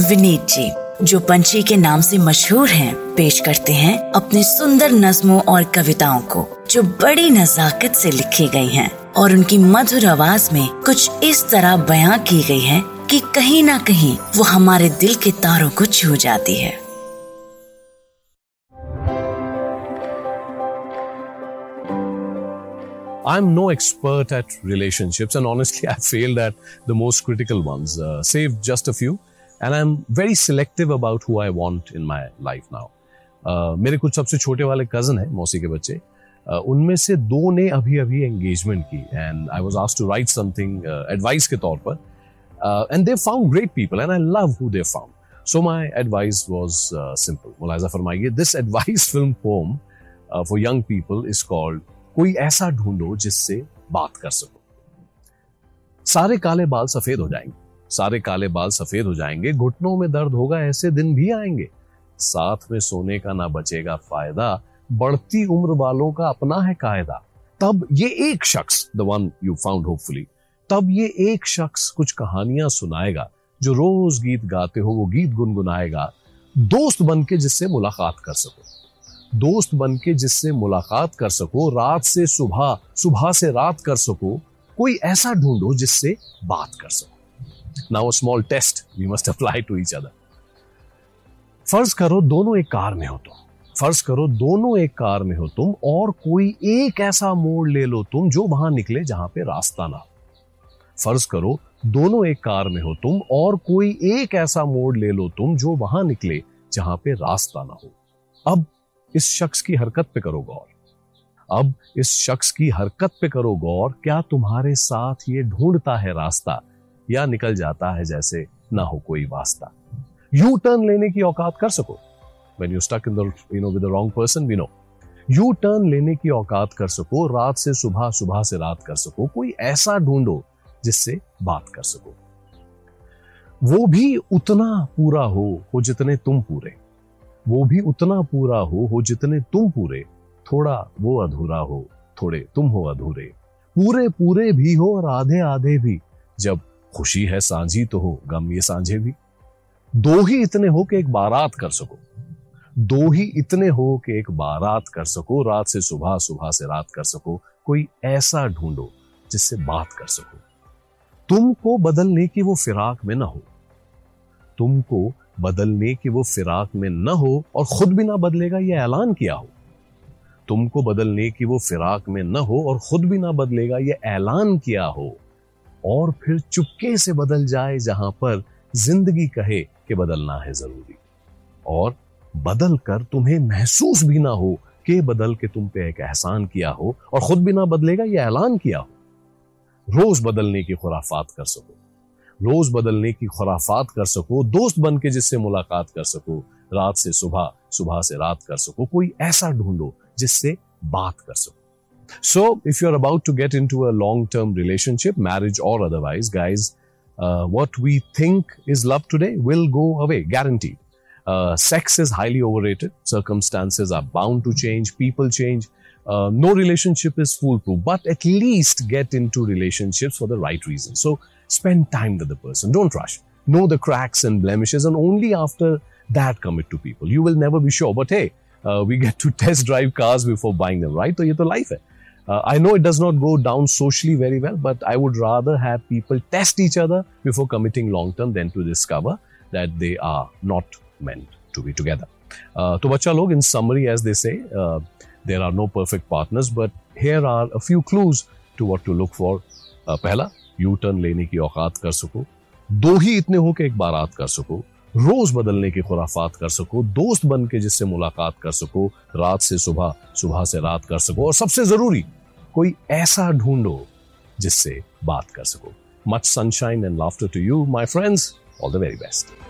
विनीत जी जो पंछी के नाम से मशहूर हैं, पेश करते हैं अपने सुंदर नज्मों और कविताओं को जो बड़ी नजाकत से लिखी गई हैं और उनकी मधुर आवाज़ में कुछ इस तरह बयां की गई है कि कहीं ना कहीं वो हमारे दिल के तारों को छू जाती है I'm no expert at relationships, and honestly, I failed at the most critical ones, uh, save just a few. And I'm very selective about who I want in my life now. Uh, मेरे कुछ सबसे छोटे वाले cousin हैं मौसी के बच्चे। Uh, उनमें से दो ने अभी अभी एंगेजमेंट की and I was asked to write something advice के तौर पर। And they found great people and I love who they found so my advice was simple मुलाजा फरमाइए this advice film poem for young people is called कोई ऐसा ढूंढो जिससे बात कर सको। सारे काले बाल सफ़ेद हो जाएँगे। सारे काले बाल सफ़ेद हो जाएँगे, घुटनों में दर्द होगा, ऐसे दिन भी आएँगे। साथ में सोने का ना बचेगा फ़ायदा, बढ़ती उम्र वालों का अपना है कायदा। तब ये एक शख्स the one you found hopefully तब ये एक शख्स कुछ कहानियाँ सुनाएगा, जो रोज गीत गाते हो, वो गीत गुनगुनाएगा, दोस्त बन के जिससे मुलाकात कर सको। दोस्त बन के जिससे मुलाकात कर सको, रात से सुबह सुबह से रात कर सको, कोई ऐसा ढूंढो जिससे बात कर सको। Now a small test we must apply to each other फ़र्ज़ करो दोनों एक कार में हो तुम। फ़र्ज़ करो दोनों एक कार में हो तुम और कोई एक ऐसा मोड़ ले लो तुम जो वहाँ निकले जहाँ पे रास्ता ना फ़र्ज़ करो दोनों एक कार में हो तुम और कोई एक ऐसा मोड़ ले लो तुम जो वहाँ निकले जहाँ पे रास्ता ना हो। अब इस शख्स की हरकत पे करो गौर। अब इस शख्स की हरकत पे करो गौर, क्या तुम्हारे साथ ये ढूंढता है रास्ता? या निकल जाता है जैसे ना हो कोई वास्ता। यू टर्न लेने की औकात कर सको। When you stuck in you know with wrong person we know you turn लेने की औकात कर सको, रात से सुबह सुबह से रात कर सको। कोई ऐसा ढूंढो जिससे बात कर सको। वो भी उतना पूरा हो हो जितने तुम पूरे। वो भी उतना पूरा हो हो जितने तुम पूरे। थोड़ा वो अधूरा हो, थोड़े तुम हो अधूरे। पूरे पूरे भी हो और आधे आधे भी। जब खुशी है, सांझी तो हो, गम ये सांझे भी। दो ही इतने हो कि एक बारात कर सको। दो ही इतने हो कि एक बारात कर सको, रात से सुबह सुबह से रात कर सको। कोई ऐसा ढूंढो जिससे बात कर सको। तुमको बदलने की वो फिराक में ना हो। तुमको बदलने की वो फिराक में ना हो और खुद भी ना बदलेगा, ये ऐलान किया हो। तुमको बदलने की वो फिराक में न हो और खुद भी ना बदलेगा, ये ऐलान किया हो। और फिर चुपके से बदल जाए जहाँ पर ज़िंदगी कहे कि बदलना है ज़रूरी। और बदल कर तुम्हें महसूस भी ना हो कि बदल के तुम पे एक एहसान किया हो और खुद भी ना बदलेगा, ये ऐलान किया हो। रोज बदलने की खुराफात कर सको। रोज बदलने की खुराफात कर सको, दोस्त बन के जिससे मुलाकात कर सको, रात से सुबह सुबह से रात कर सको, कोई ऐसा ढूंढो जिससे बात कर सको। So, if you're about to get into a long term relationship, marriage or otherwise, guys, uh, what we think is love today will go away, guaranteed. Uh, sex is highly overrated. Circumstances are bound to change. People change. Uh, no relationship is foolproof, but at least get into relationships for the right reason. So, Spend time with the person. Don't rush. Know the cracks and blemishes, and only after that commit to people. You will never be sure. But hey, uh, we get to test drive cars before buying them, right? So, ये तो life है. Uh, I know it does not go down socially very well, but I would rather have people test each other before committing long term than to discover that they are not meant to be together. Uh, तो बच्चा लोग, in summary, as they say, uh, there are no perfect partners, but here are a few clues to what to look for. Uh, पहला, U turn लेने की औकात कर सको दो ही इतने हो कि एक बारात कर सको रोज बदलने की खुराफात कर सको दोस्त बन के जिससे मुलाकात कर सको रात से सुबह सुबह से रात कर सको और सबसे ज़रूरी कोई ऐसा ढूंढो जिससे बात कर सको। Much sunshine and laughter to you my friends all the very best